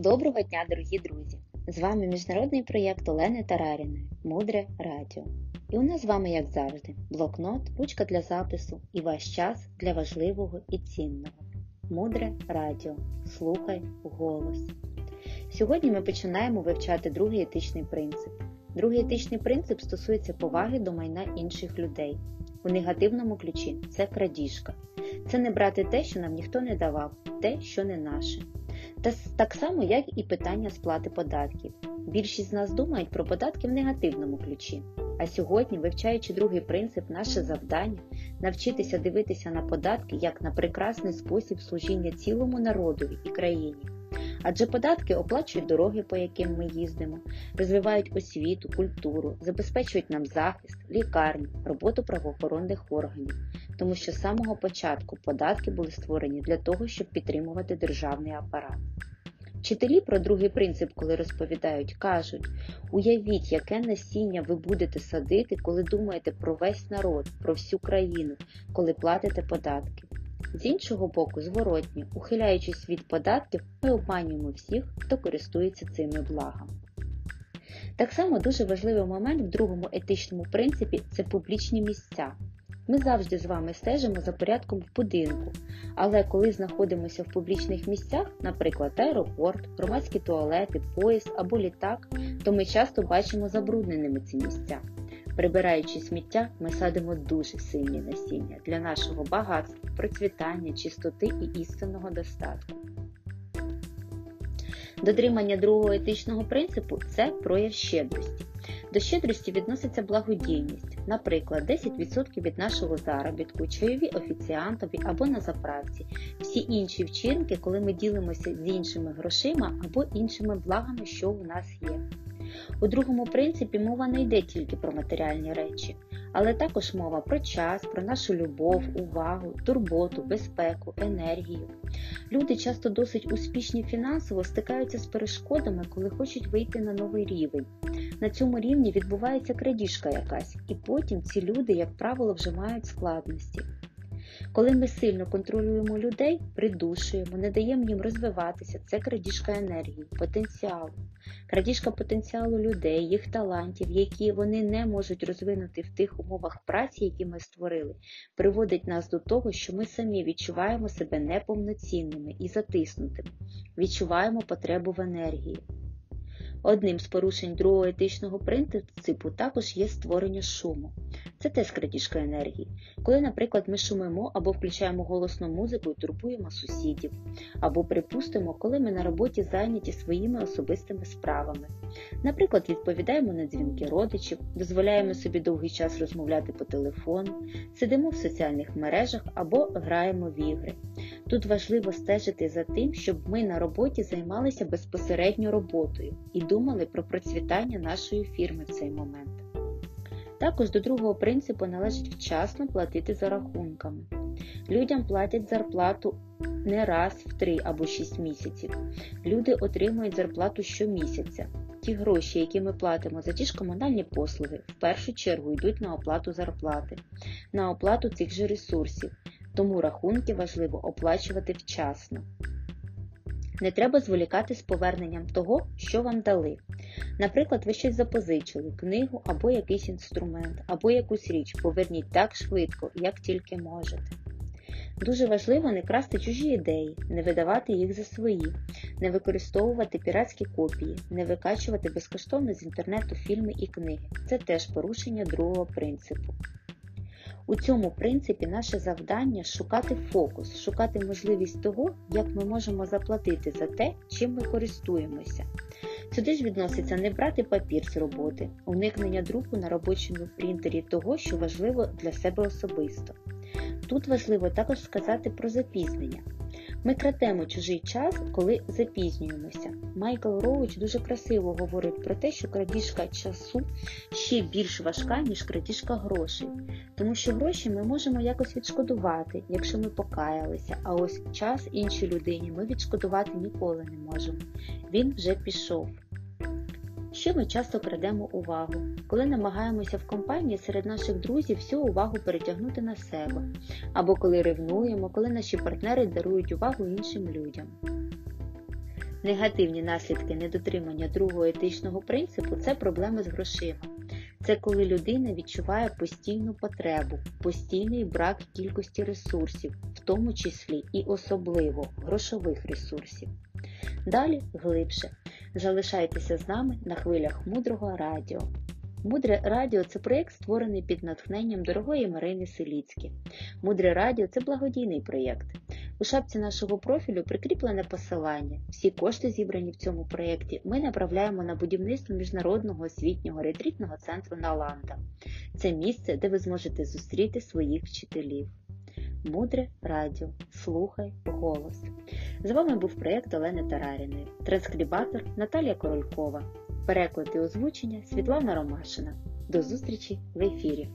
Доброго дня, дорогі друзі! З вами міжнародний проєкт Олени Тараріної Мудре Радіо. І у нас з вами, як завжди, блокнот, ручка для запису і ваш час для важливого і цінного. Мудре Радіо. Слухай голос. Сьогодні ми починаємо вивчати другий етичний принцип. Другий етичний принцип стосується поваги до майна інших людей. У негативному ключі це крадіжка. Це не брати те, що нам ніхто не давав, те, що не наше. Та так само, як і питання сплати податків. Більшість з нас думають про податки в негативному ключі. А сьогодні, вивчаючи другий принцип, наше завдання навчитися дивитися на податки як на прекрасний спосіб служіння цілому народові і країні. Адже податки оплачують дороги, по яким ми їздимо, розвивають освіту, культуру, забезпечують нам захист, лікарні, роботу правоохоронних органів, тому що з самого початку податки були створені для того, щоб підтримувати державний апарат. Вчителі про другий принцип, коли розповідають, кажуть: уявіть, яке насіння ви будете садити, коли думаєте про весь народ, про всю країну, коли платите податки. З іншого боку, зворотні, ухиляючись від податків, ми обманюємо всіх, хто користується цими благами. Так само дуже важливий момент в другому етичному принципі це публічні місця. Ми завжди з вами стежимо за порядком в будинку, але коли знаходимося в публічних місцях, наприклад, аеропорт, громадські туалети, поїзд або літак, то ми часто бачимо забрудненими ці місця. Прибираючи сміття, ми садимо дуже сильні насіння для нашого багатства, процвітання, чистоти і істинного достатку. Дотримання другого етичного принципу це прояв щедрості. До щедрості відноситься благодійність, наприклад, 10% від нашого заробітку, чайові офіціантові або на заправці, всі інші вчинки, коли ми ділимося з іншими грошима або іншими благами, що у нас є. У другому принципі мова не йде тільки про матеріальні речі, але також мова про час, про нашу любов, увагу, турботу, безпеку, енергію. Люди часто досить успішні фінансово стикаються з перешкодами, коли хочуть вийти на новий рівень. На цьому рівні відбувається крадіжка якась, і потім ці люди, як правило, вже мають складності. Коли ми сильно контролюємо людей, придушуємо, не даємо їм розвиватися, це крадіжка енергії, потенціалу. Крадіжка потенціалу людей, їх талантів, які вони не можуть розвинути в тих умовах праці, які ми створили, приводить нас до того, що ми самі відчуваємо себе неповноцінними і затиснутими, відчуваємо потребу в енергії. Одним з порушень другого етичного принципу також є створення шуму. Це теж крадіжка енергії. Коли, наприклад, ми шумимо або включаємо голосну музику і турбуємо сусідів, або припустимо, коли ми на роботі зайняті своїми особистими справами. Наприклад, відповідаємо на дзвінки родичів, дозволяємо собі довгий час розмовляти по телефону, сидимо в соціальних мережах або граємо в ігри. Тут важливо стежити за тим, щоб ми на роботі займалися безпосередньо роботою і думали про процвітання нашої фірми в цей момент. Також до другого принципу належить вчасно платити за рахунками. Людям платять зарплату не раз в 3 або 6 місяців. Люди отримують зарплату щомісяця. Ті гроші, які ми платимо за ті ж комунальні послуги, в першу чергу йдуть на оплату зарплати, на оплату цих же ресурсів, тому рахунки важливо оплачувати вчасно. Не треба зволікати з поверненням того, що вам дали. Наприклад, ви щось запозичили, книгу або якийсь інструмент, або якусь річ. Поверніть так швидко, як тільки можете. Дуже важливо не красти чужі ідеї, не видавати їх за свої, не використовувати піратські копії, не викачувати безкоштовно з інтернету фільми і книги. Це теж порушення другого принципу. У цьому принципі наше завдання шукати фокус, шукати можливість того, як ми можемо заплатити за те, чим ми користуємося. Сюди ж відноситься не брати папір з роботи, уникнення друку на робочому принтері того, що важливо для себе особисто. Тут важливо також сказати про запізнення. Ми кратемо чужий час, коли запізнюємося. Майкл Роуч дуже красиво говорить про те, що крадіжка часу ще більш важка, ніж крадіжка грошей. Тому що гроші ми можемо якось відшкодувати, якщо ми покаялися, а ось час іншій людині ми відшкодувати ніколи не можемо. Він вже пішов. Ще ми часто крадемо увагу, коли намагаємося в компанії серед наших друзів всю увагу перетягнути на себе, або коли ревнуємо, коли наші партнери дарують увагу іншим людям. Негативні наслідки недотримання другого етичного принципу це проблеми з грошима. Це коли людина відчуває постійну потребу, постійний брак кількості ресурсів, в тому числі і особливо грошових ресурсів. Далі глибше. Залишайтеся з нами на хвилях мудрого радіо. Мудре радіо це проєкт, створений під натхненням дорогої Марини Селіцькі. Мудре радіо це благодійний проєкт. У шапці нашого профілю прикріплене посилання. Всі кошти, зібрані в цьому проєкті, ми направляємо на будівництво міжнародного освітнього ретритного центру Наланда. Це місце, де ви зможете зустріти своїх вчителів. Мудре радіо. Слухай голос. З вами був проєкт Олени Тараріної, транскрибатор Наталія Королькова, переклад і озвучення Світлана Ромашина. До зустрічі в ефірі!